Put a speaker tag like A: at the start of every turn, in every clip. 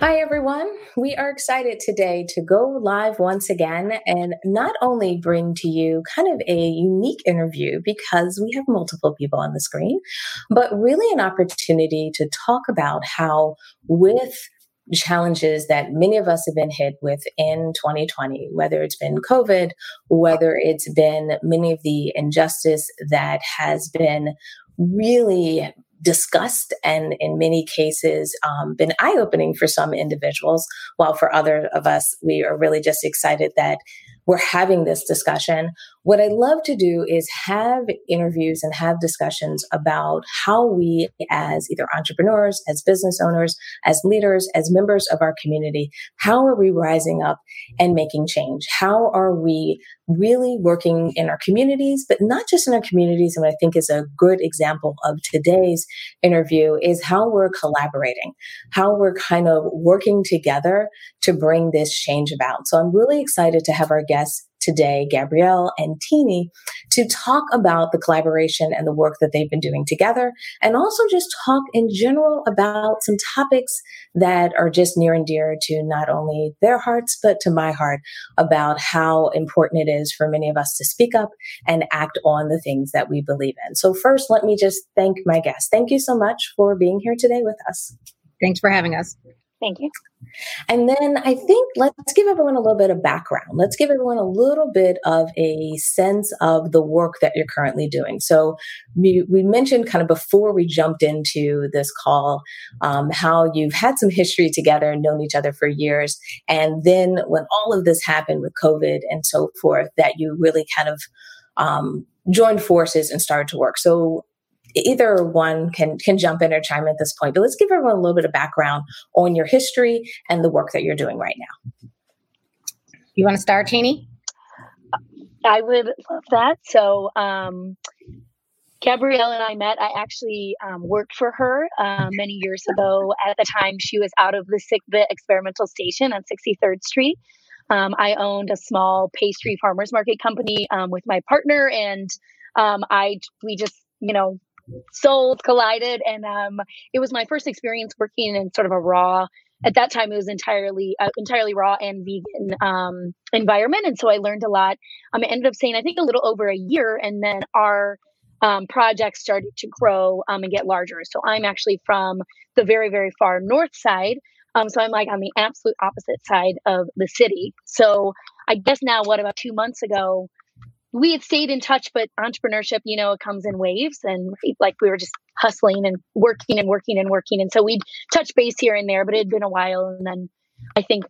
A: Hi, everyone. We are excited today to go live once again and not only bring to you kind of a unique interview because we have multiple people on the screen, but really an opportunity to talk about how, with challenges that many of us have been hit with in 2020, whether it's been COVID, whether it's been many of the injustice that has been really discussed and in many cases um, been eye-opening for some individuals while for other of us we are really just excited that we're having this discussion. What I love to do is have interviews and have discussions about how we, as either entrepreneurs, as business owners, as leaders, as members of our community, how are we rising up and making change? How are we really working in our communities, but not just in our communities? And what I think is a good example of today's interview is how we're collaborating, how we're kind of working together to bring this change about. So I'm really excited to have our guests today, Gabrielle and Teeny, to talk about the collaboration and the work that they've been doing together, and also just talk in general about some topics that are just near and dear to not only their hearts, but to my heart about how important it is for many of us to speak up and act on the things that we believe in. So, first, let me just thank my guests. Thank you so much for being here today with us.
B: Thanks for having us.
C: Thank you.
A: And then I think let's give everyone a little bit of background. Let's give everyone a little bit of a sense of the work that you're currently doing. So we, we mentioned kind of before we jumped into this call um, how you've had some history together and known each other for years. And then when all of this happened with COVID and so forth, that you really kind of um, joined forces and started to work. So either one can can jump in or chime in at this point. But let's give everyone a little bit of background on your history and the work that you're doing right now.
B: You want to start, Teeny?
C: I would love that. So, um, Gabrielle and I met. I actually um, worked for her uh, many years ago. At the time, she was out of the, the experimental station on 63rd Street. Um, I owned a small pastry farmers market company um, with my partner, and um, I we just you know souls collided and um, it was my first experience working in sort of a raw at that time it was entirely uh, entirely raw and vegan um, environment and so i learned a lot. Um, i ended up saying i think a little over a year and then our um, project started to grow um, and get larger. So i'm actually from the very very far north side. Um, so i'm like on the absolute opposite side of the city. So i guess now what about two months ago we had stayed in touch, but entrepreneurship, you know, it comes in waves and like we were just hustling and working and working and working. And so we'd touch base here and there, but it had been a while. And then I think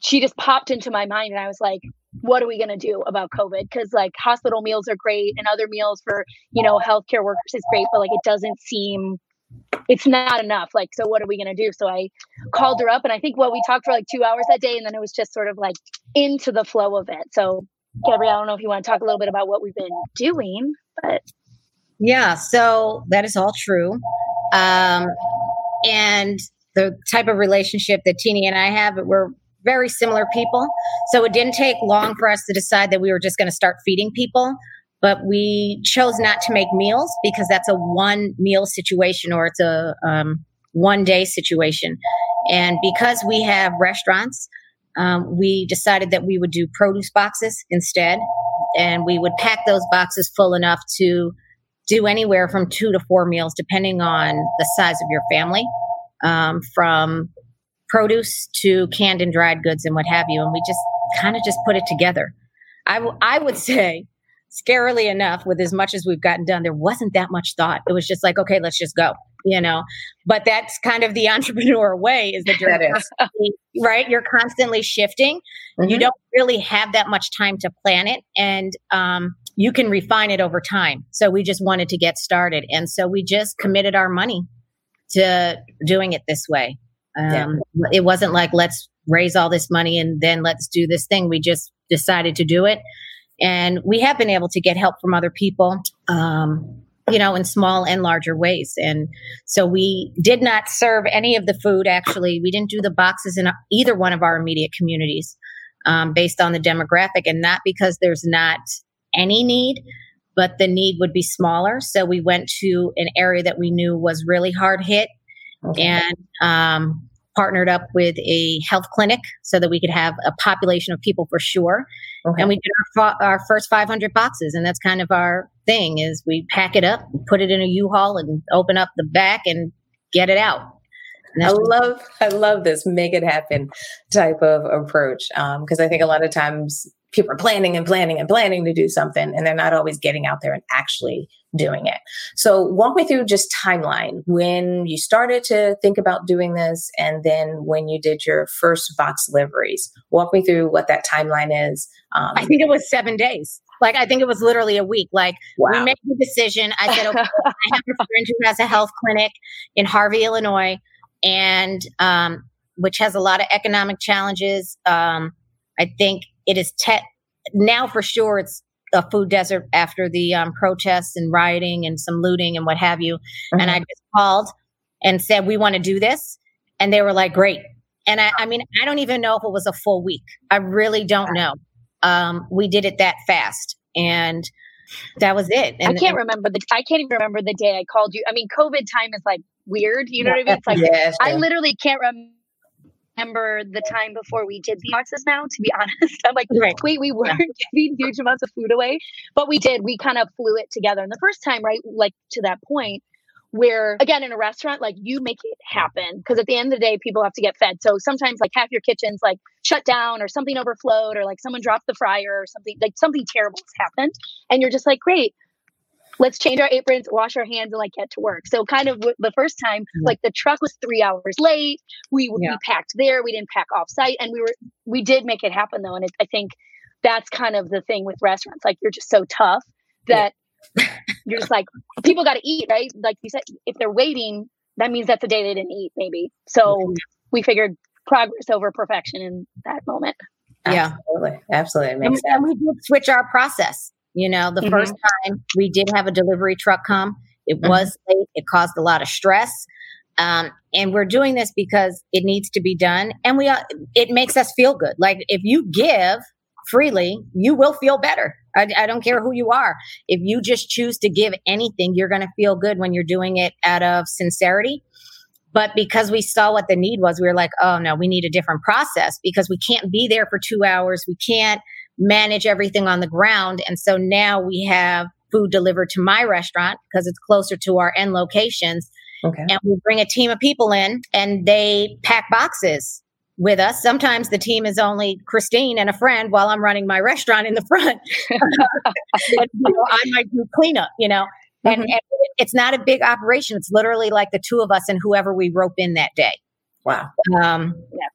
C: she just popped into my mind and I was like, what are we going to do about COVID? Because like hospital meals are great and other meals for, you know, healthcare workers is great, but like it doesn't seem it's not enough. Like, so what are we going to do? So I called her up and I think, well, we talked for like two hours that day and then it was just sort of like into the flow of it. So Gabrielle, I don't know if you want to talk a little bit about what we've been doing, but
B: yeah, so that is all true. Um, and the type of relationship that Teeny and I have, we're very similar people. So it didn't take long for us to decide that we were just going to start feeding people. But we chose not to make meals because that's a one meal situation or it's a um, one day situation. And because we have restaurants, um, we decided that we would do produce boxes instead. And we would pack those boxes full enough to do anywhere from two to four meals, depending on the size of your family, um, from produce to canned and dried goods and what have you. And we just kind of just put it together. I, w- I would say, scarily enough, with as much as we've gotten done, there wasn't that much thought. It was just like, okay, let's just go you know but that's kind of the entrepreneur way is that you're that right you're constantly shifting mm-hmm. you don't really have that much time to plan it and um, you can refine it over time so we just wanted to get started and so we just committed our money to doing it this way. Um, yeah. It wasn't like, let's raise all this money and then let's do this thing. We just decided to do it. And we have been able to get help from other people, um, you know, in small and larger ways. And so we did not serve any of the food, actually. We didn't do the boxes in either one of our immediate communities um, based on the demographic, and not because there's not any need, but the need would be smaller. So we went to an area that we knew was really hard hit. Okay. And um, partnered up with a health clinic so that we could have a population of people for sure. Okay. And we did our, our first 500 boxes, and that's kind of our thing: is we pack it up, put it in a U-Haul, and open up the back and get it out.
A: I love, I love this make it happen type of approach because um, I think a lot of times people are planning and planning and planning to do something and they're not always getting out there and actually doing it. So walk me through just timeline when you started to think about doing this and then when you did your first box deliveries. Walk me through what that timeline is.
B: Um, I think it was seven days. Like I think it was literally a week. Like wow. we made the decision. I said, okay, I have a friend who has a health clinic in Harvey, Illinois, and um, which has a lot of economic challenges. Um, I think it is te- now for sure it's a food desert after the um, protests and rioting and some looting and what have you. Mm-hmm. And I just called and said, We want to do this. And they were like, Great. And I, I, mean, I don't even know if it was a full week. I really don't know. Um, we did it that fast. And that was it. And,
C: I can't remember the. I can't even remember the day I called you. I mean, COVID time is like weird. You know what I mean? It's like yeah, I literally can't remember remember the time before we did the boxes now, to be honest. I'm like, right. wait, we weren't yeah. giving huge amounts of food away, but we did. We kind of flew it together. And the first time, right, like to that point, where again in a restaurant like you make it happen because at the end of the day people have to get fed so sometimes like half your kitchen's like shut down or something overflowed or like someone dropped the fryer or something like something terrible has happened and you're just like great let's change our aprons, wash our hands, and like get to work. So kind of the first time, mm-hmm. like the truck was three hours late. We yeah. we packed there. We didn't pack off site, and we were we did make it happen though. And it, I think that's kind of the thing with restaurants. Like you're just so tough that yeah. You're just like people got to eat, right? Like you said, if they're waiting, that means that's the day they didn't eat, maybe. So mm-hmm. we figured progress over perfection in that moment.
B: Yeah,
A: absolutely, absolutely.
B: and, and we did switch our process. You know, the mm-hmm. first time we did have a delivery truck come, it mm-hmm. was late. It caused a lot of stress. Um, and we're doing this because it needs to be done, and we uh, it makes us feel good. Like if you give freely, you will feel better. I, I don't care who you are. If you just choose to give anything, you're going to feel good when you're doing it out of sincerity. But because we saw what the need was, we were like, oh no, we need a different process because we can't be there for two hours. We can't manage everything on the ground. And so now we have food delivered to my restaurant because it's closer to our end locations. Okay. And we bring a team of people in and they pack boxes with us. Sometimes the team is only Christine and a friend while I'm running my restaurant in the front. you know, I might do cleanup, you know. Mm-hmm. And, and, it's not a big operation. It's literally like the two of us and whoever we rope in that day.
A: Wow.
B: Um, yeah.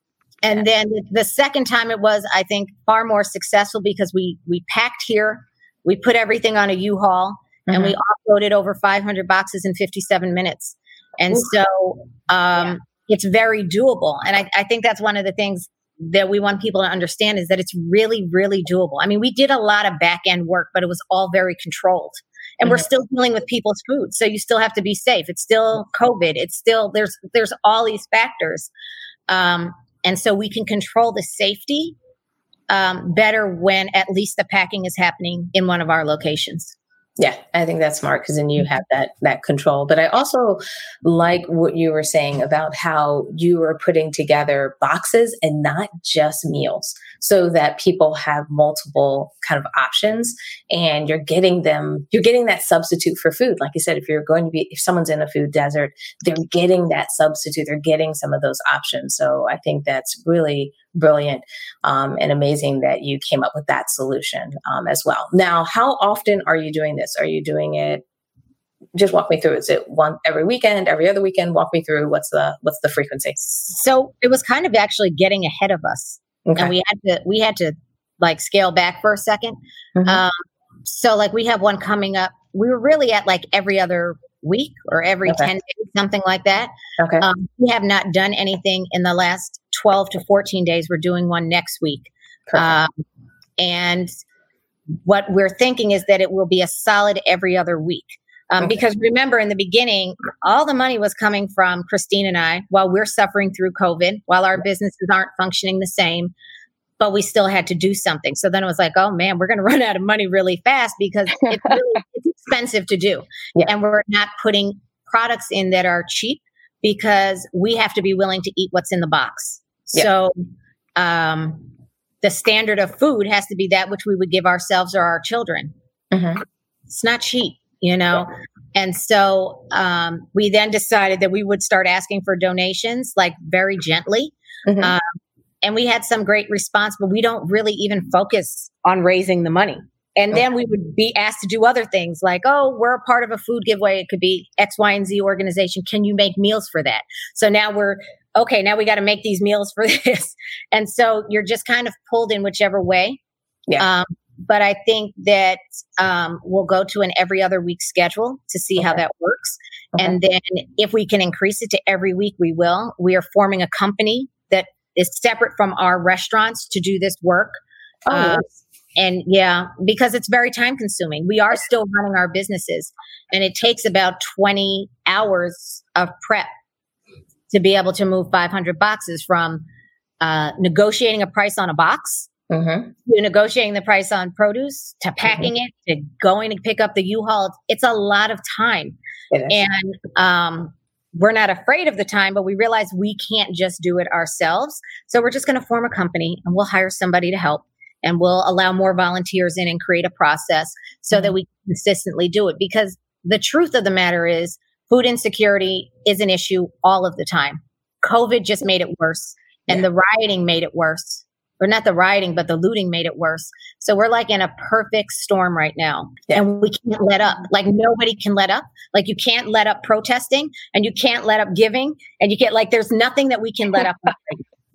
B: And then the second time it was, I think, far more successful because we we packed here, we put everything on a U-Haul, mm-hmm. and we mm-hmm. offloaded over 500 boxes in 57 minutes. And Ooh. so um, yeah. It's very doable. And I, I think that's one of the things that we want people to understand is that it's really, really doable. I mean, we did a lot of back end work, but it was all very controlled. And mm-hmm. we're still dealing with people's food. So you still have to be safe. It's still COVID. It's still, there's, there's all these factors. Um, and so we can control the safety um, better when at least the packing is happening in one of our locations.
A: Yeah, I think that's smart because then you mm-hmm. have that that control. But I also like what you were saying about how you are putting together boxes and not just meals so that people have multiple kind of options and you're getting them you're getting that substitute for food. Like you said, if you're going to be if someone's in a food desert, they're getting that substitute, they're getting some of those options. So I think that's really brilliant um, and amazing that you came up with that solution um, as well. Now, how often are you doing this? Are you doing it? Just walk me through. Is it one every weekend, every other weekend? Walk me through what's the what's the frequency.
B: So it was kind of actually getting ahead of us, okay. and we had to we had to like scale back for a 2nd mm-hmm. um, so like we have one coming up. We were really at like every other week or every okay. 10 days, something like that.
A: Okay. Um,
B: we have not done anything in the last 12 to 14 days. We're doing one next week. Um, and what we're thinking is that it will be a solid every other week. Um, okay. Because remember, in the beginning, all the money was coming from Christine and I while we're suffering through COVID, while our businesses aren't functioning the same, but we still had to do something. So then it was like, oh man, we're going to run out of money really fast because it's really it's expensive to do. Yeah. And we're not putting products in that are cheap because we have to be willing to eat what's in the box. Yeah. So, um, the standard of food has to be that which we would give ourselves or our children. Mm-hmm. It's not cheap you know? Yeah. And so um, we then decided that we would start asking for donations, like very gently. Mm-hmm. Um, and we had some great response, but we don't really even focus on raising the money. And then we would be asked to do other things like, oh, we're a part of a food giveaway. It could be X, Y, and Z organization. Can you make meals for that? So now we're, okay, now we got to make these meals for this. And so you're just kind of pulled in whichever way.
A: Yeah. Um,
B: but I think that um, we'll go to an every other week schedule to see okay. how that works. Okay. And then if we can increase it to every week, we will. We are forming a company is separate from our restaurants to do this work.
A: Oh, uh,
B: and yeah, because it's very time consuming. We are still running our businesses and it takes about 20 hours of prep to be able to move 500 boxes from uh, negotiating a price on a box mm-hmm. to negotiating the price on produce to packing mm-hmm. it to going to pick up the U-Haul. It's a lot of time. And um, we're not afraid of the time, but we realize we can't just do it ourselves. So we're just going to form a company and we'll hire somebody to help and we'll allow more volunteers in and create a process so mm-hmm. that we consistently do it. Because the truth of the matter is, food insecurity is an issue all of the time. COVID just made it worse, and yeah. the rioting made it worse or not the rioting, but the looting made it worse. So we're like in a perfect storm right now. And we can't let up. Like nobody can let up. Like you can't let up protesting and you can't let up giving. And you can't like there's nothing that we can let up.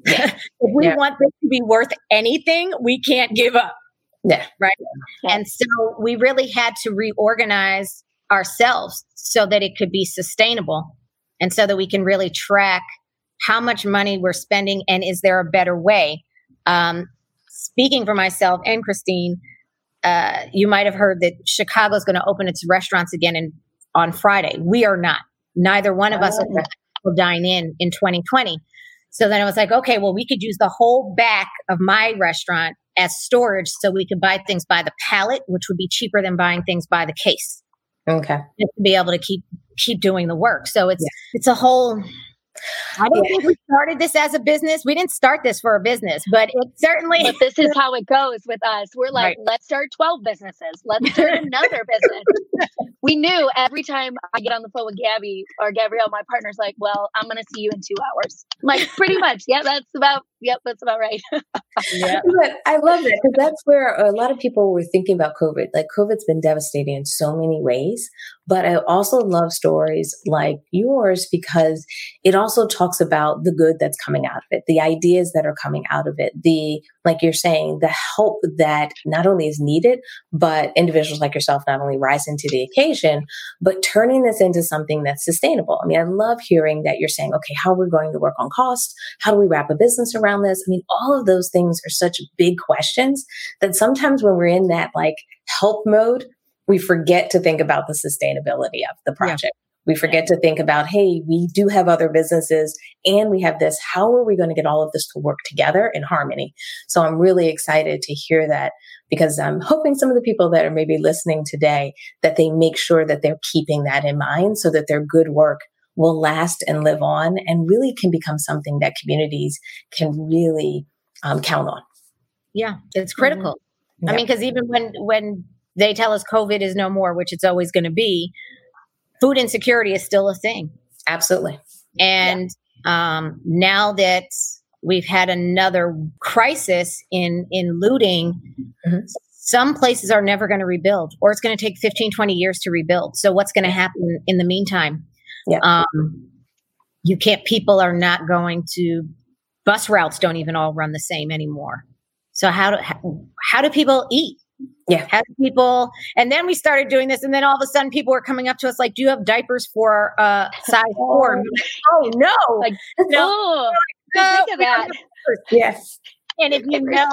B: if we yeah. want this to be worth anything, we can't give up.
A: Yeah.
B: Right. Yeah. And so we really had to reorganize ourselves so that it could be sustainable and so that we can really track how much money we're spending and is there a better way um, speaking for myself and Christine, uh, you might have heard that Chicago is going to open its restaurants again in, on Friday. We are not. Neither one of us will, dine in in 2020. So then I was like, okay, well, we could use the whole back of my restaurant as storage so we could buy things by the pallet, which would be cheaper than buying things by the case.
A: Okay.
B: Just to be able to keep keep doing the work. So it's yeah. it's a whole I don't yeah. think we started this as a business. We didn't start this for a business, but it certainly.
C: But this is how it goes with us. We're like, right. let's start 12 businesses. Let's start another business. We knew every time I get on the phone with Gabby or Gabrielle, my partner's like, well, I'm going to see you in two hours. I'm like, pretty much. Yeah, that's about, yep, that's about right.
A: yeah. But I love it because that's where a lot of people were thinking about COVID. Like, COVID's been devastating in so many ways. But I also love stories like yours because it also talks about the good that's coming out of it, the ideas that are coming out of it, the, like you're saying, the help that not only is needed, but individuals like yourself not only rise into the occasion, but turning this into something that's sustainable. I mean, I love hearing that you're saying, okay, how are we going to work on cost? How do we wrap a business around this? I mean, all of those things are such big questions that sometimes when we're in that like help mode, we forget to think about the sustainability of the project. Yeah. We forget to think about, hey, we do have other businesses and we have this. How are we going to get all of this to work together in harmony? So I'm really excited to hear that because I'm hoping some of the people that are maybe listening today that they make sure that they're keeping that in mind so that their good work will last and live on and really can become something that communities can really um, count on.
B: Yeah, it's critical. Mm-hmm. I mean, because even when when they tell us COVID is no more, which it's always going to be, food insecurity is still a thing.
A: Absolutely.
B: And yeah. um, now that we've had another crisis in in looting, mm-hmm. some places are never going to rebuild, or it's going to take 15, 20 years to rebuild. So what's going to happen in the meantime?
A: Yeah.
B: Um, you can't. People are not going to. Bus routes don't even all run the same anymore. So how do how, how do people eat?
A: Yeah.
B: Have people, and then we started doing this, and then all of a sudden people were coming up to us like, "Do you have diapers for uh, size four?" Oh no,
C: like no, oh, think of that.
A: Yes.
B: And if you know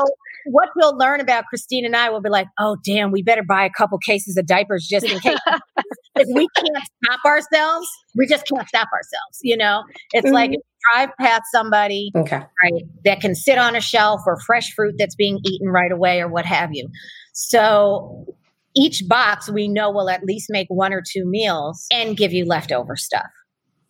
B: what we'll learn about Christine and I will be like, oh, damn, we better buy a couple cases of diapers just in case. if we can't stop ourselves, we just can't stop ourselves. You know, it's mm-hmm. like if you drive past somebody
A: okay.
B: right, that can sit on a shelf or fresh fruit that's being eaten right away or what have you. So each box we know will at least make one or two meals and give you leftover stuff.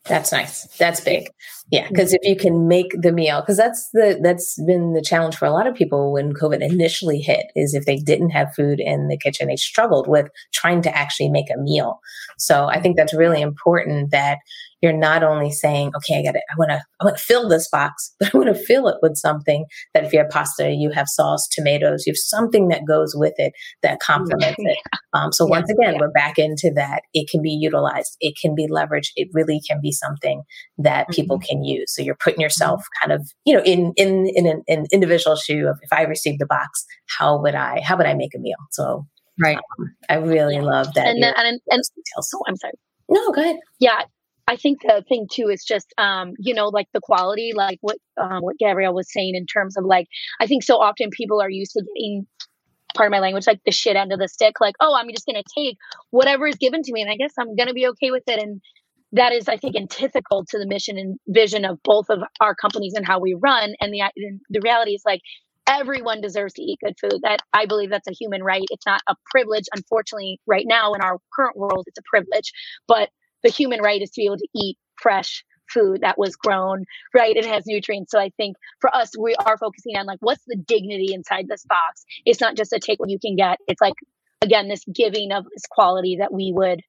A: That's nice. That's big. Yeah, because if you can make the meal, because that's the that's been the challenge for a lot of people when COVID initially hit, is if they didn't have food in the kitchen, they struggled with trying to actually make a meal. So I think that's really important that you're not only saying, okay, I got it. I want to, I want to fill this box, but I want to fill it with something that if you have pasta, you have sauce, tomatoes, you have something that goes with it that complements it. Um, so once again, yeah. we're back into that. It can be utilized. It can be leveraged. It really can be something that people mm-hmm. can use. So you're putting yourself mm-hmm. kind of, you know, in, in, in an, an, individual shoe of if I received the box, how would I, how would I make a meal? So
B: Right. Um,
A: I really love that.
C: And, then, and, and, details. Oh, I'm sorry.
A: No, go ahead.
C: Yeah, I think the thing too is just um, you know, like the quality, like what um, what Gabrielle was saying in terms of like I think so often people are used to getting part of my language, like the shit end of the stick, like, oh, I'm just gonna take whatever is given to me and I guess I'm gonna be okay with it. And that is, I think, antithetical to the mission and vision of both of our companies and how we run. And the the reality is like everyone deserves to eat good food. That I believe that's a human right. It's not a privilege. Unfortunately, right now in our current world, it's a privilege. But the human right is to be able to eat fresh food that was grown right it has nutrients so i think for us we are focusing on like what's the dignity inside this box it's not just a take what you can get it's like again this giving of this quality that we would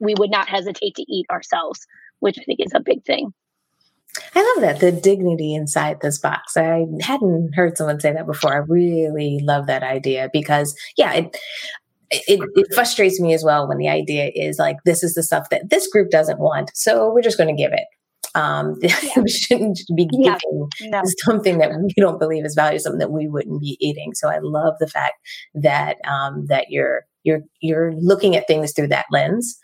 C: we would not hesitate to eat ourselves which i think is a big thing
A: I love that the dignity inside this box. I hadn't heard someone say that before. I really love that idea because, yeah, it, it, it, frustrates me as well when the idea is like this is the stuff that this group doesn't want so we're just going to give it um, yeah. we shouldn't be giving yeah. no. something that we don't believe is valuable something that we wouldn't be eating so i love the fact that um, that you're you're you're looking at things through that lens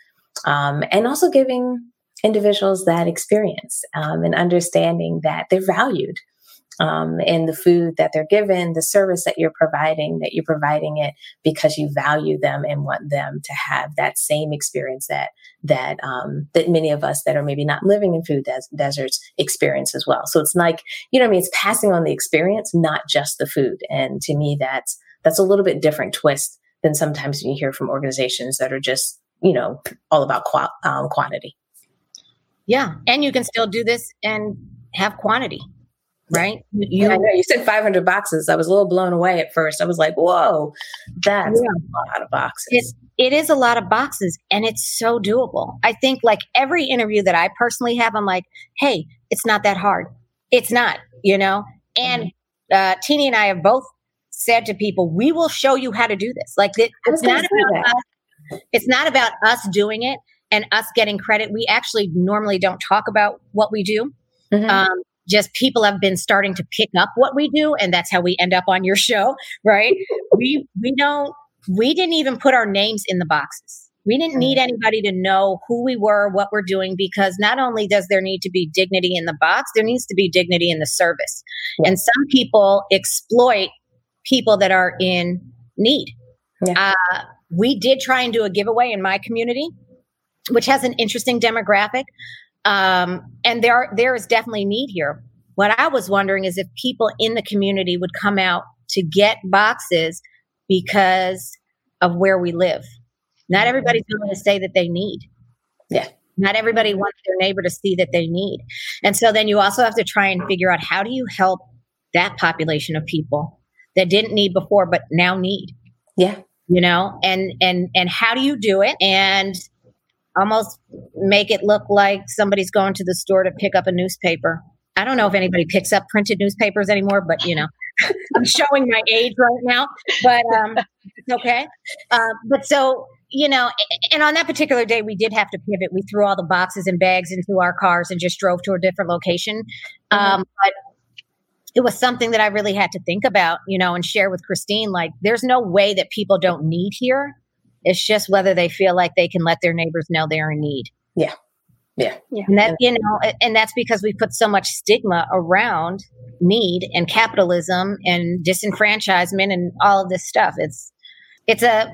A: um, and also giving individuals that experience um, and understanding that they're valued um, and the food that they're given, the service that you're providing, that you're providing it because you value them and want them to have that same experience that that um, that many of us that are maybe not living in food des- deserts experience as well. So it's like you know, I mean, it's passing on the experience, not just the food. And to me, that's that's a little bit different twist than sometimes you hear from organizations that are just you know all about qu- um, quantity.
B: Yeah, and you can still do this and have quantity right?
A: You, yeah, you said 500 boxes. I was a little blown away at first. I was like, whoa, that's yeah. a lot of boxes.
B: It, it is a lot of boxes and it's so doable. I think like every interview that I personally have, I'm like, hey, it's not that hard. It's not, you know? And mm-hmm. uh, Teeny and I have both said to people, we will show you how to do this. Like it, it's not about us. It's not about us doing it and us getting credit. We actually normally don't talk about what we do. Mm-hmm. Um, just people have been starting to pick up what we do and that's how we end up on your show right? We we don't we didn't even put our names in the boxes. We didn't need mm. anybody to know who we were what we're doing because not only does there need to be dignity in the box there needs to be dignity in the service. And some people exploit people that are in need. Yeah. uh, we did try and do a giveaway in my community which has an interesting demographic um, and there are, there is definitely need here. What I was wondering is if people in the community would come out to get boxes because of where we live. Not everybody's going to say that they need.
A: Yeah.
B: Not everybody wants their neighbor to see that they need. And so then you also have to try and figure out how do you help that population of people that didn't need before but now need.
A: Yeah.
B: You know, and and and how do you do it? And almost make it look like somebody's going to the store to pick up a newspaper. I don't know if anybody picks up printed newspapers anymore, but you know, I'm showing my age right now, but um, it's okay. Uh, but so, you know, and on that particular day, we did have to pivot. We threw all the boxes and bags into our cars and just drove to a different location. Mm-hmm. Um, but it was something that I really had to think about, you know, and share with Christine. Like, there's no way that people don't need here. It's just whether they feel like they can let their neighbors know they're in need.
A: Yeah. Yeah.
B: yeah. And that, you know, and that's because we put so much stigma around need and capitalism and disenfranchisement and all of this stuff. It's, it's a,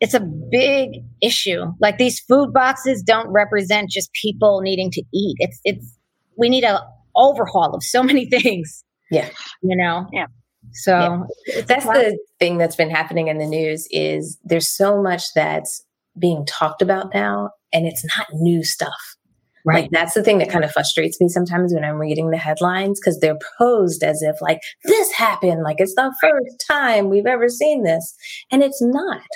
B: it's a big issue. Like these food boxes don't represent just people needing to eat. It's, it's, we need a overhaul of so many things.
A: Yeah.
B: You know?
C: Yeah.
B: So
A: yeah. that's the thing that's been happening in the news is there's so much that's being talked about now and it's not new stuff. Right. Like that's the thing that kind of frustrates me sometimes when I'm reading the headlines because they're posed as if like this happened, like it's the first time we've ever seen this. And it's not.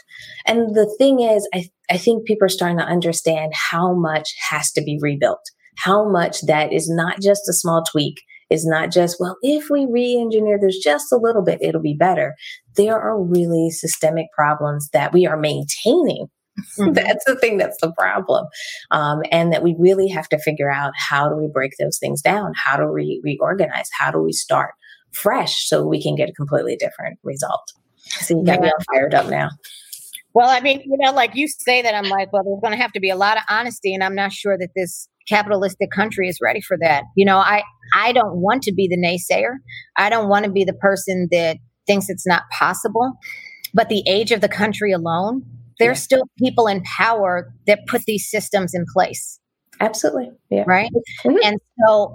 A: And the thing is, I, I think people are starting to understand how much has to be rebuilt, how much that is not just a small tweak, is not just, well, if we re-engineer this just a little bit, it'll be better. There are really systemic problems that we are maintaining Mm-hmm. that's the thing that's the problem. Um, and that we really have to figure out how do we break those things down? How do we reorganize? How do we start fresh so we can get a completely different result? So you got yeah. me all fired up now.
B: Well, I mean, you know, like you say that, I'm like, well, there's going to have to be a lot of honesty, and I'm not sure that this capitalistic country is ready for that. You know, I I don't want to be the naysayer. I don't want to be the person that thinks it's not possible. But the age of the country alone there's yeah. still people in power that put these systems in place.
A: Absolutely. Yeah.
B: Right. Mm-hmm. And so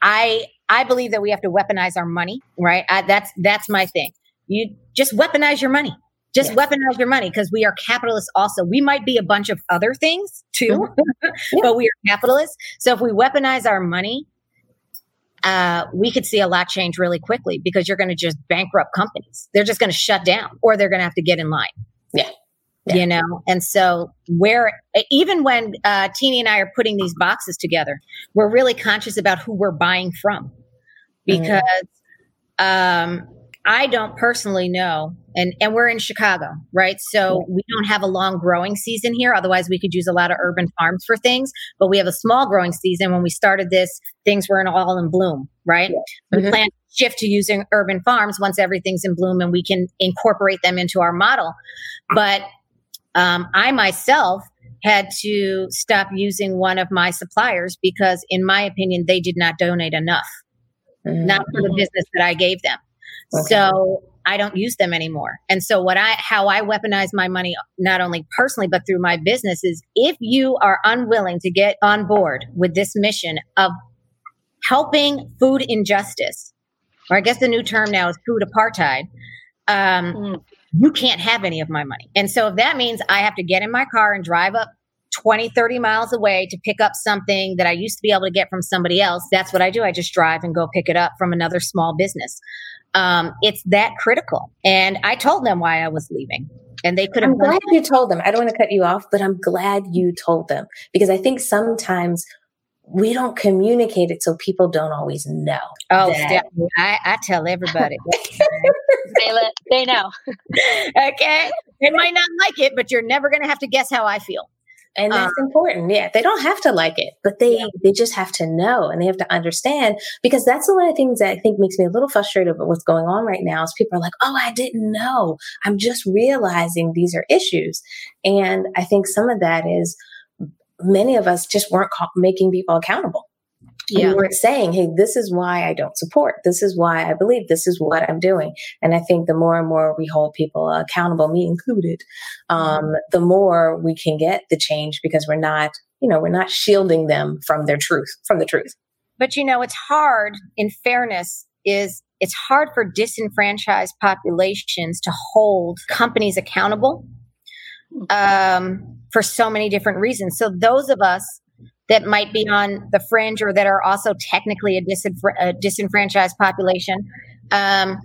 B: I I believe that we have to weaponize our money, right? I, that's that's my thing. You just weaponize your money. Just yes. weaponize your money because we are capitalists also. We might be a bunch of other things too, mm-hmm. yeah. but we are capitalists. So if we weaponize our money, uh, we could see a lot change really quickly because you're going to just bankrupt companies. They're just going to shut down or they're going to have to get in line.
A: Yeah
B: yeah. you know and so where even when uh, teeny and i are putting these boxes together we're really conscious about who we're buying from mm-hmm. because mm. um, i don't personally know and and we're in chicago right so we don't have a long growing season here otherwise we could use a lot of urban farms for things but we have a small growing season when we started this things were in all in bloom right yeah. mm-hmm. we plan to shift to using urban farms once everything's in bloom and we can incorporate them into our model but um, I myself had to stop using one of my suppliers because, in my opinion, they did not donate enough, mm-hmm. not for the mm-hmm. business that I gave them. Okay. So I don't use them anymore. And so what I how I weaponize my money not only personally but through my business is if you are unwilling to get on board with this mission of helping food injustice, or I guess the new term now is food apartheid, um, mm you can't have any of my money. And so if that means I have to get in my car and drive up 20, 30 miles away to pick up something that I used to be able to get from somebody else, that's what I do. I just drive and go pick it up from another small business. Um, it's that critical. And I told them why I was leaving. And they could have.
A: I'm glad you told them. I don't want to cut you off, but I'm glad you told them because I think sometimes we don't communicate it so people don't always know.
B: Oh, I, I tell everybody.
C: they, let, they know.
B: okay. They might not like it, but you're never going to have to guess how I feel.
A: And that's um, important. Yeah. They don't have to like it, but they, yeah. they just have to know and they have to understand because that's one of the things that I think makes me a little frustrated with what's going on right now is people are like, Oh, I didn't know. I'm just realizing these are issues. And I think some of that is many of us just weren't ca- making people accountable. Yeah. We weren't saying, hey, this is why I don't support. This is why I believe this is what I'm doing. And I think the more and more we hold people accountable, me included, um, mm-hmm. the more we can get the change because we're not, you know, we're not shielding them from their truth, from the truth.
B: But you know, it's hard in fairness is it's hard for disenfranchised populations to hold companies accountable um, for so many different reasons. So those of us that might be on the fringe or that are also technically a, a disenfranchised population, um,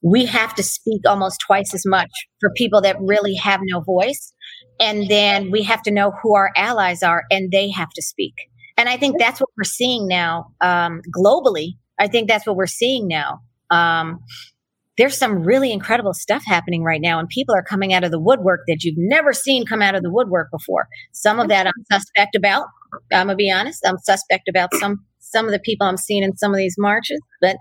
B: we have to speak almost twice as much for people that really have no voice. And then we have to know who our allies are and they have to speak. And I think that's what we're seeing now um, globally. I think that's what we're seeing now. Um, there's some really incredible stuff happening right now and people are coming out of the woodwork that you've never seen come out of the woodwork before some of that i'm suspect about i'm gonna be honest i'm suspect about some some of the people I'm seeing in some of these marches, but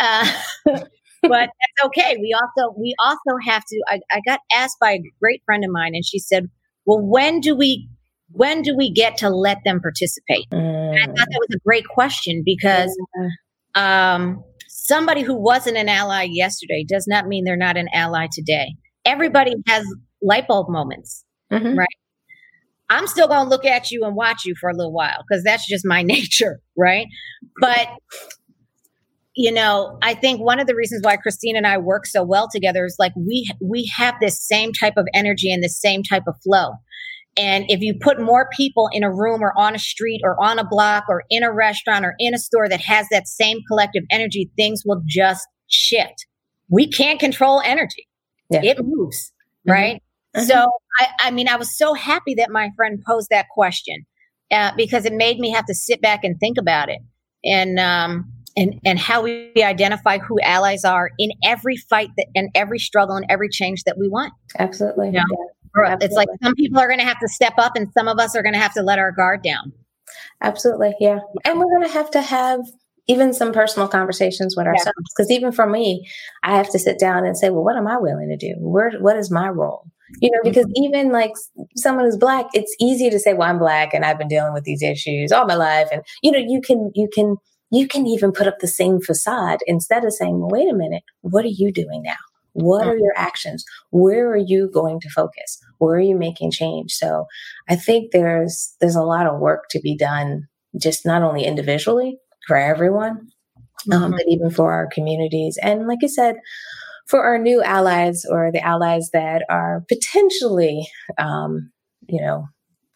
B: uh, but that's okay. We also we also have to. I, I got asked by a great friend of mine, and she said, "Well, when do we when do we get to let them participate?" Mm. I thought that was a great question because um, somebody who wasn't an ally yesterday does not mean they're not an ally today. Everybody has light bulb moments, mm-hmm. right? I'm still going to look at you and watch you for a little while because that's just my nature, right? But you know, I think one of the reasons why Christine and I work so well together is like we we have this same type of energy and the same type of flow. And if you put more people in a room or on a street or on a block or in a restaurant or in a store that has that same collective energy, things will just shift. We can't control energy. Yeah. It moves, mm-hmm. right? Mm-hmm. So, I, I, mean, I was so happy that my friend posed that question uh, because it made me have to sit back and think about it and um, and and how we identify who allies are in every fight that and every struggle and every change that we want.
A: Absolutely. You know?
B: yeah. Absolutely. It's like some people are going to have to step up, and some of us are going to have to let our guard down.
A: Absolutely, yeah. And we're going to have to have even some personal conversations with ourselves. Because yeah. even for me, I have to sit down and say, well, what am I willing to do? Where, what is my role? You know, because mm-hmm. even like someone who's black, it's easy to say, well, I'm black and I've been dealing with these issues all my life. And, you know, you can, you can, you can even put up the same facade instead of saying, well, wait a minute, what are you doing now? What are your actions? Where are you going to focus? Where are you making change? So I think there's, there's a lot of work to be done, just not only individually, for everyone, um, mm-hmm. but even for our communities. And like I said, for our new allies or the allies that are potentially, um, you know,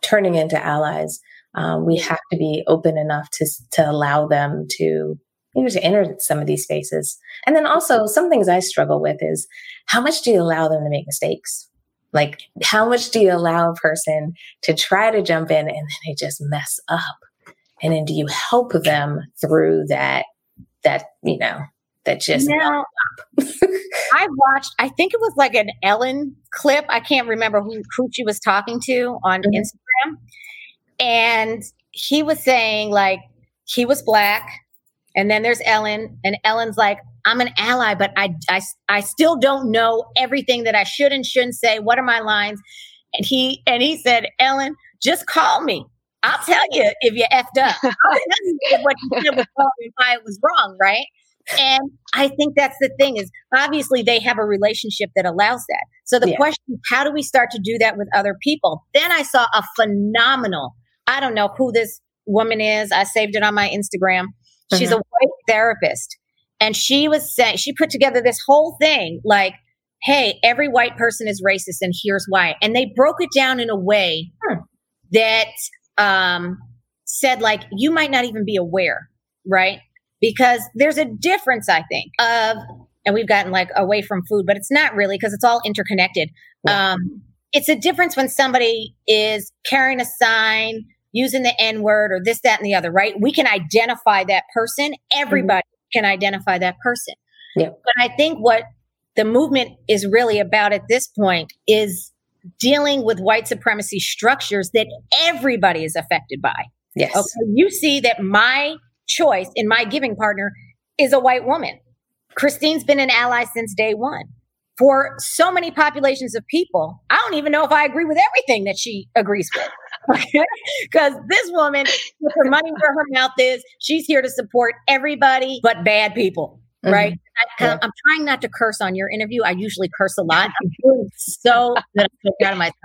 A: turning into allies, um, we have to be open enough to to allow them to you know to enter some of these spaces. And then also some things I struggle with is how much do you allow them to make mistakes? Like how much do you allow a person to try to jump in and then they just mess up? and then do you help them through that that you know that just now,
B: I watched I think it was like an Ellen clip I can't remember who who she was talking to on mm-hmm. Instagram and he was saying like he was black and then there's Ellen and Ellen's like I'm an ally but I I I still don't know everything that I should and shouldn't say what are my lines and he and he said Ellen just call me I'll tell you if you effed up. what you said was wrong and why it was wrong, right? And I think that's the thing is obviously they have a relationship that allows that. So the yeah. question is, how do we start to do that with other people? Then I saw a phenomenal, I don't know who this woman is. I saved it on my Instagram. She's mm-hmm. a white therapist. And she was saying, she put together this whole thing like, hey, every white person is racist and here's why. And they broke it down in a way hmm. that um, said like you might not even be aware, right? Because there's a difference, I think, of and we've gotten like away from food, but it's not really because it's all interconnected. Yeah. Um, it's a difference when somebody is carrying a sign, using the N word or this, that, and the other, right? We can identify that person. Everybody mm-hmm. can identify that person. Yeah. But I think what the movement is really about at this point is dealing with white supremacy structures that everybody is affected by.
A: Yes.
B: Okay? You see that my choice in my giving partner is a white woman. Christine's been an ally since day one. For so many populations of people, I don't even know if I agree with everything that she agrees with. Because this woman, with her money where her mouth is, she's here to support everybody but bad people mm-hmm. right? I, am trying not to curse on your interview. I usually curse a lot. I'm doing so that I'm so proud of myself.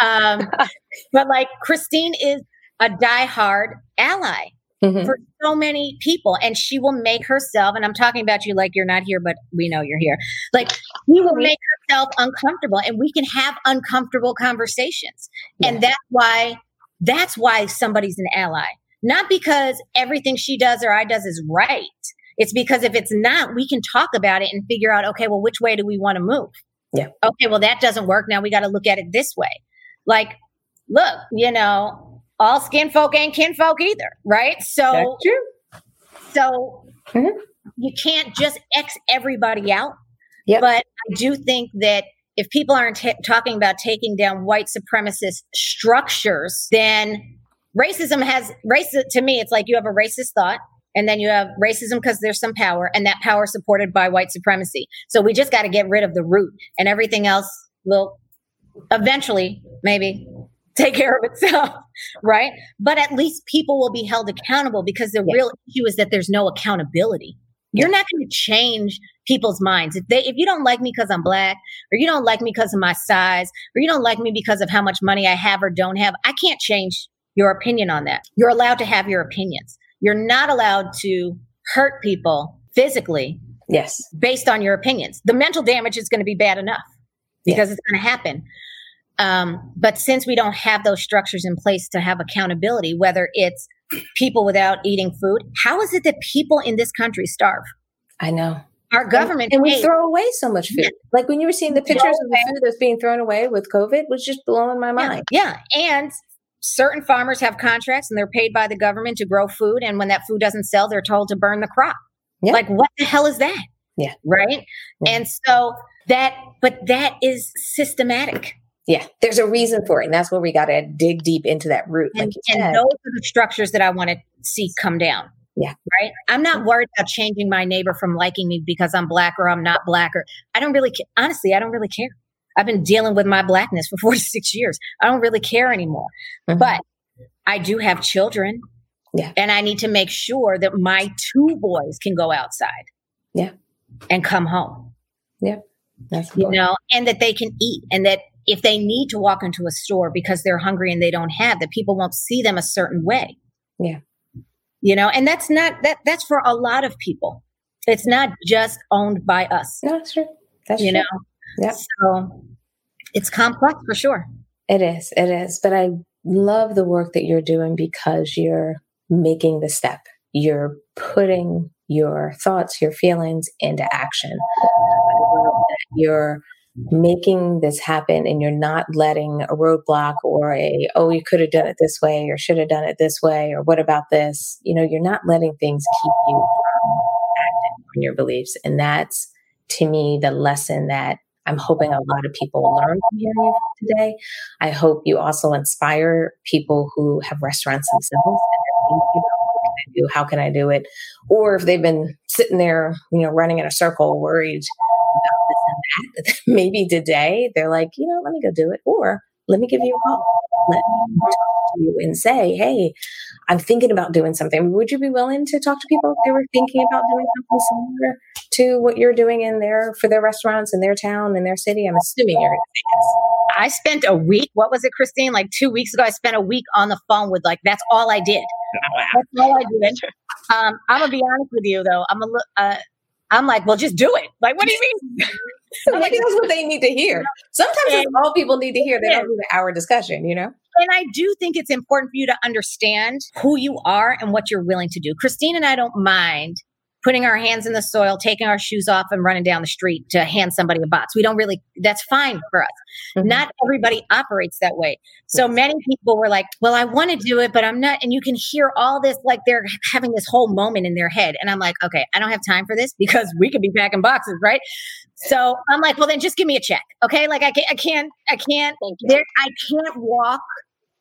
B: Um, but like Christine is a diehard ally mm-hmm. for so many people, and she will make herself. And I'm talking about you like you're not here, but we know you're here. Like she will make herself uncomfortable, and we can have uncomfortable conversations, yeah. and that's why that's why somebody's an ally. Not because everything she does or I does is right, it's because if it's not, we can talk about it and figure out, okay, well, which way do we want to move?
A: Yeah.
B: Okay, well, that doesn't work. Now we got to look at it this way. Like, look, you know, all skin folk ain't kin folk either, right? So, so mm-hmm. you can't just X everybody out. Yep. But I do think that if people aren't t- talking about taking down white supremacist structures, then racism has race to me. It's like you have a racist thought and then you have racism because there's some power and that power supported by white supremacy so we just got to get rid of the root and everything else will eventually maybe take care of itself right but at least people will be held accountable because the real issue is that there's no accountability you're not going to change people's minds if they if you don't like me because i'm black or you don't like me because of my size or you don't like me because of how much money i have or don't have i can't change your opinion on that you're allowed to have your opinions you're not allowed to hurt people physically.
A: Yes.
B: Based on your opinions. The mental damage is going to be bad enough because yes. it's going to happen. Um, but since we don't have those structures in place to have accountability, whether it's people without eating food, how is it that people in this country starve?
A: I know.
B: Our government
A: and, and we throw away so much food. Like when you were seeing the pictures of the food that's being thrown away with COVID was just blowing my mind.
B: Yeah. yeah. And certain farmers have contracts and they're paid by the government to grow food. And when that food doesn't sell, they're told to burn the crop. Yeah. Like, what the hell is that?
A: Yeah.
B: Right. Yeah. And so that, but that is systematic.
A: Yeah. There's a reason for it. And that's where we got to dig deep into that root.
B: And, like and those are the structures that I want to see come down.
A: Yeah.
B: Right. I'm not worried about changing my neighbor from liking me because I'm black or I'm not black or I don't really, honestly, I don't really care. I've been dealing with my blackness for 46 years. I don't really care anymore. Mm-hmm. But I do have children.
A: Yeah.
B: And I need to make sure that my two boys can go outside.
A: Yeah.
B: And come home.
A: Yeah.
B: That's you know, and that they can eat and that if they need to walk into a store because they're hungry and they don't have, that people won't see them a certain way.
A: Yeah.
B: You know, and that's not that that's for a lot of people. It's not just owned by us.
A: No, that's true. That's
B: you
A: true.
B: know.
A: Yeah.
B: So it's complex for sure.
A: It is. It is. But I love the work that you're doing because you're making the step. You're putting your thoughts, your feelings into action. You're making this happen and you're not letting a roadblock or a, oh, you could have done it this way or should have done it this way or what about this? You know, you're not letting things keep you from acting on your beliefs. And that's to me the lesson that I'm hoping a lot of people learn from hearing you today. I hope you also inspire people who have restaurants themselves and they're thinking about what can I do, how can I do it, or if they've been sitting there, you know, running in a circle, worried about this and that. Maybe today they're like, you know, let me go do it, or let me give you a call. Let me talk to you and say, hey, I'm thinking about doing something. Would you be willing to talk to people if they were thinking about doing something similar to what you're doing in there for their restaurants in their town, in their city? I'm assuming you're going to say yes.
B: I spent a week, what was it, Christine? Like two weeks ago, I spent a week on the phone with like, that's all I did. That's all I did. Um, I'm going to be honest with you though. I'm a, uh, I'm like, well, just do it. Like, what do you mean?
A: Maybe that's what they need to hear. Sometimes and, all people need to hear. They don't need an hour discussion, you know?
B: And I do think it's important for you to understand who you are and what you're willing to do. Christine and I don't mind putting our hands in the soil, taking our shoes off and running down the street to hand somebody a box. We don't really, that's fine for us. Mm-hmm. Not everybody operates that way. So many people were like, well, I want to do it, but I'm not. And you can hear all this, like they're having this whole moment in their head. And I'm like, okay, I don't have time for this because we could be packing boxes, right? So I'm like, well, then just give me a check. Okay. Like I can't, I can't, I can't, there, I can't walk.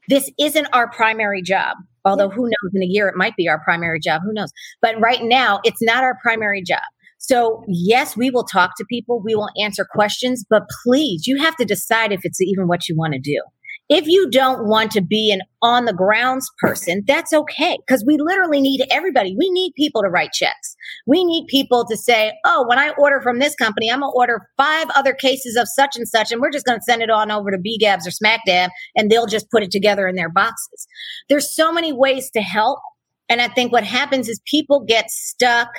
B: This isn't our primary job. Although who knows, in a year it might be our primary job. Who knows? But right now, it's not our primary job. So, yes, we will talk to people, we will answer questions, but please, you have to decide if it's even what you want to do. If you don't want to be an on the grounds person, that's okay. Cause we literally need everybody. We need people to write checks. We need people to say, Oh, when I order from this company, I'm going to order five other cases of such and such, and we're just going to send it on over to B'Gabs or SmackDab, and they'll just put it together in their boxes. There's so many ways to help. And I think what happens is people get stuck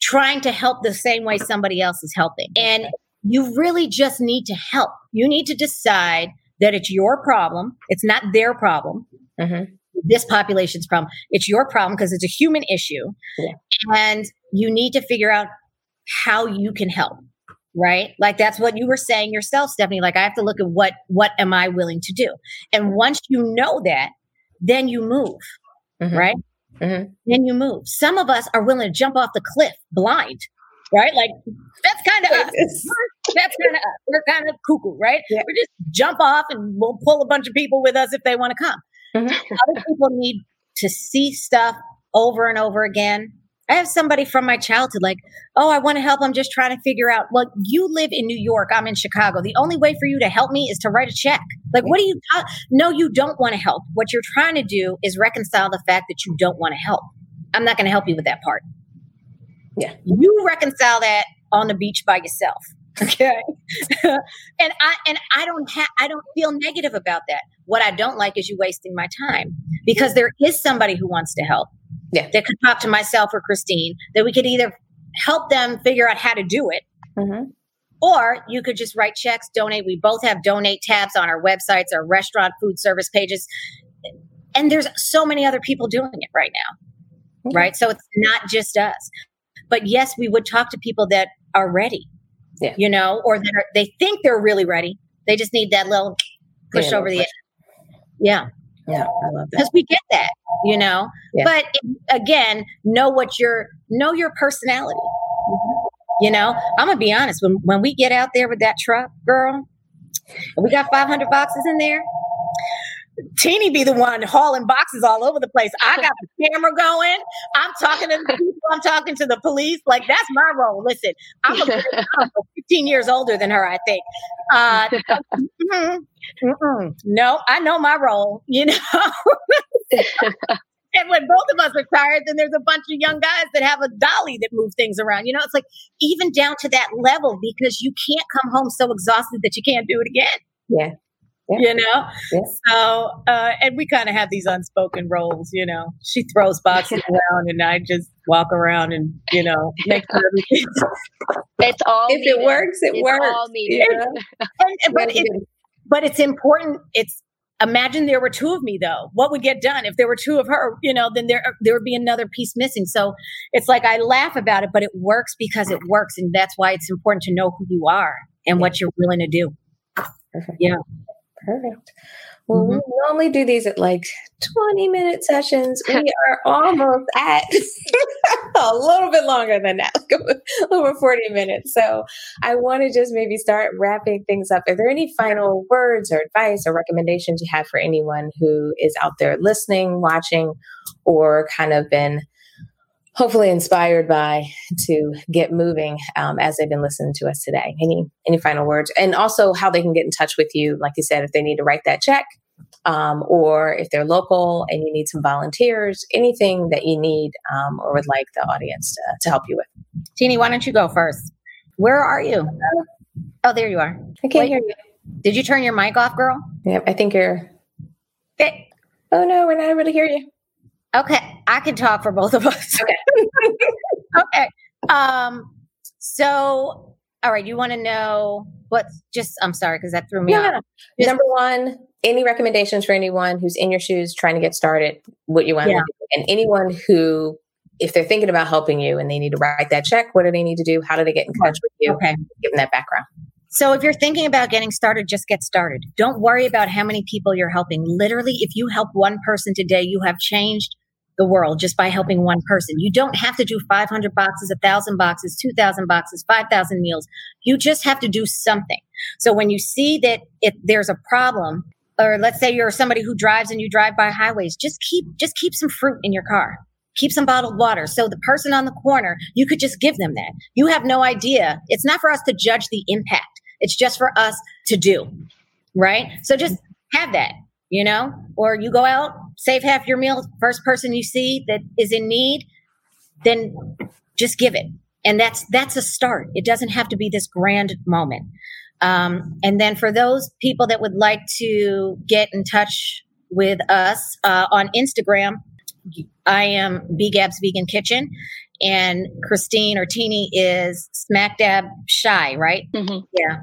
B: trying to help the same way somebody else is helping. And you really just need to help. You need to decide that it's your problem. It's not their problem. Mm-hmm. This population's problem. It's your problem because it's a human issue. Yeah. And you need to figure out how you can help. Right? Like that's what you were saying yourself, Stephanie. Like I have to look at what what am I willing to do? And once you know that, then you move. Mm-hmm. Right? Mm-hmm. Then you move. Some of us are willing to jump off the cliff blind right? Like that's kind of us. That's kind of us. We're kind of cuckoo, right? Yeah. We just jump off and we'll pull a bunch of people with us if they want to come. Mm-hmm. Other people need to see stuff over and over again I have somebody from my childhood like, oh, I want to help. I'm just trying to figure out. Well, you live in New York. I'm in Chicago. The only way for you to help me is to write a check. Like, what do you? Uh, no, you don't want to help. What you're trying to do is reconcile the fact that you don't want to help. I'm not going to help you with that part.
A: Yeah,
B: you reconcile that on the beach by yourself. Okay, and I and I don't have I don't feel negative about that. What I don't like is you wasting my time because there is somebody who wants to help
A: yeah.
B: that could talk to myself or Christine, that we could either help them figure out how to do it,
A: mm-hmm.
B: or you could just write checks, donate. We both have donate tabs on our websites, our restaurant food service pages. And there's so many other people doing it right now, mm-hmm. right? So it's not just us. But yes, we would talk to people that are ready,
A: yeah.
B: you know, or that are, they think they're really ready. They just need that little push yeah, over the edge. Yeah.
A: Yeah, I love that.
B: Because we get that, you know.
A: Yeah.
B: But again, know what your know your personality. You know, I'm gonna be honest. When when we get out there with that truck, girl, we got 500 boxes in there. Teeny be the one hauling boxes all over the place. I got the camera going. I'm talking to the people. I'm talking to the police. Like that's my role. Listen, I'm, a, I'm 15 years older than her. I think. Uh, mm-hmm, mm-mm. no, I know my role. You know. and when both of us are tired, then there's a bunch of young guys that have a dolly that move things around. You know, it's like even down to that level because you can't come home so exhausted that you can't do it again.
A: Yeah
B: yeah. you know? Yeah. so uh, and we kind of have these unspoken roles you know? She throws boxes around and i just walk around and you know make sure
C: it's all
A: if
C: needed.
A: it works it
C: it's
A: works.
C: all needed.
B: and, and, but, it, but it's important. It's imagine there were two of me though. What would get done? If there were two of her you know then there there would be another piece missing. So it's like i laugh about it but it works because it works and that's why it's important to know who you are and what you're willing to do.
A: Perfect.
B: yeah
A: Perfect. Well, mm-hmm. we normally do these at like 20 minute sessions. We are almost at a little bit longer than that, over 40 minutes. So I want to just maybe start wrapping things up. Are there any final words or advice or recommendations you have for anyone who is out there listening, watching, or kind of been hopefully inspired by to get moving um, as they've been listening to us today. Any any final words, and also how they can get in touch with you, like you said, if they need to write that check, um, or if they're local and you need some volunteers, anything that you need um, or would like the audience to, to help you with.
B: Teeny, why don't you go first? Where are you? Oh, there you are.
A: I can't Wait, hear you.
B: Did you turn your mic off, girl?
A: Yeah, I think you're.
B: Hey.
A: Oh no, we're not able to hear you.
B: Okay, I can talk for both of us.
A: Okay.
B: okay. Um. So, all right. You want to know what? Just, I'm sorry because that threw me
A: yeah.
B: off.
A: Just, Number one, any recommendations for anyone who's in your shoes trying to get started? What you want yeah. to do, and anyone who, if they're thinking about helping you and they need to write that check, what do they need to do? How do they get in touch with you?
B: Okay,
A: give them that background.
B: So if you're thinking about getting started, just get started. Don't worry about how many people you're helping. Literally, if you help one person today, you have changed the world just by helping one person. You don't have to do 500 boxes, 1,000 boxes, 2,000 boxes, 5,000 meals. You just have to do something. So when you see that if there's a problem, or let's say you're somebody who drives and you drive by highways, just keep just keep some fruit in your car. Keep some bottled water. So the person on the corner, you could just give them that. You have no idea. It's not for us to judge the impact. It's just for us to do. Right? So just have that you know, or you go out, save half your meal, first person you see that is in need, then just give it. And that's that's a start. It doesn't have to be this grand moment. Um, and then for those people that would like to get in touch with us uh, on Instagram, I am B'Gabs Vegan Kitchen, and Christine or Teeny is smack dab shy, right?
C: Mm-hmm.
B: Yeah,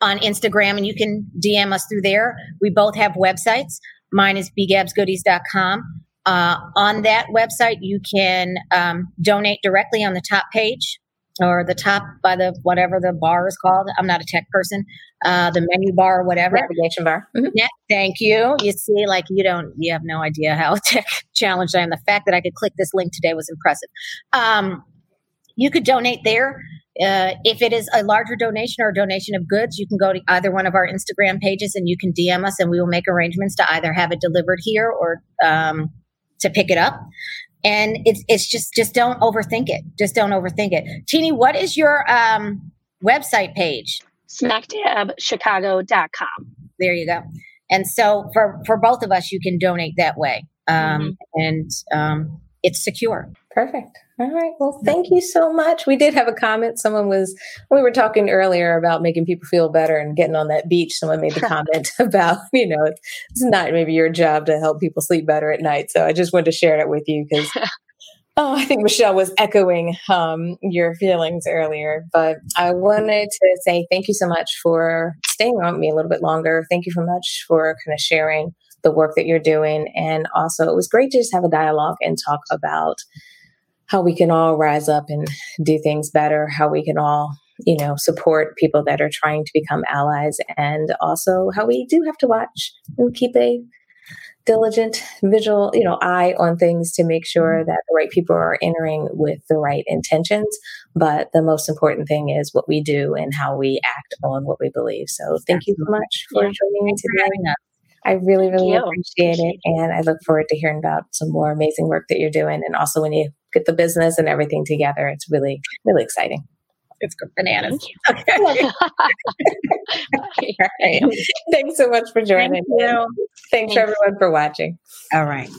B: on Instagram, and you can DM us through there. We both have websites. Mine is bgabsgoodies.com. Uh, on that website, you can um, donate directly on the top page or the top by the whatever the bar is called. I'm not a tech person. Uh, the menu bar or whatever.
A: Navigation bar.
B: Mm-hmm. Yeah, thank you. You see, like you don't, you have no idea how tech challenged I am. The fact that I could click this link today was impressive. Um, you could donate there. Uh, if it is a larger donation or a donation of goods, you can go to either one of our Instagram pages and you can DM us, and we will make arrangements to either have it delivered here or um, to pick it up. and it's it's just just don't overthink it. Just don't overthink it. Teeny, what is your um, website page?
C: smackdabchicago.com.
B: There you go. And so for for both of us, you can donate that way, um, mm-hmm. and um, it's secure.
A: Perfect. All right. Well, thank you so much. We did have a comment. Someone was, we were talking earlier about making people feel better and getting on that beach. Someone made the comment about, you know, it's not maybe your job to help people sleep better at night. So I just wanted to share that with you because Oh, I think Michelle was echoing um, your feelings earlier, but I wanted to say thank you so much for staying on me a little bit longer. Thank you so much for kind of sharing the work that you're doing. And also, it was great to just have a dialogue and talk about how we can all rise up and do things better, how we can all, you know, support people that are trying to become allies, and also how we do have to watch and keep a diligent visual, you know, eye on things to make sure that the right people are entering with the right intentions. But the most important thing is what we do and how we act on what we believe. So thank you so much for yeah. joining me today. I really, really appreciate, appreciate it. And I look forward to hearing about some more amazing work that you're doing. And also when you get the business and everything together, it's really, really exciting.
B: It's good bananas.
A: Okay. right. Thanks so much for joining.
B: Thank
A: Thanks Thanks, everyone for watching.
B: All right.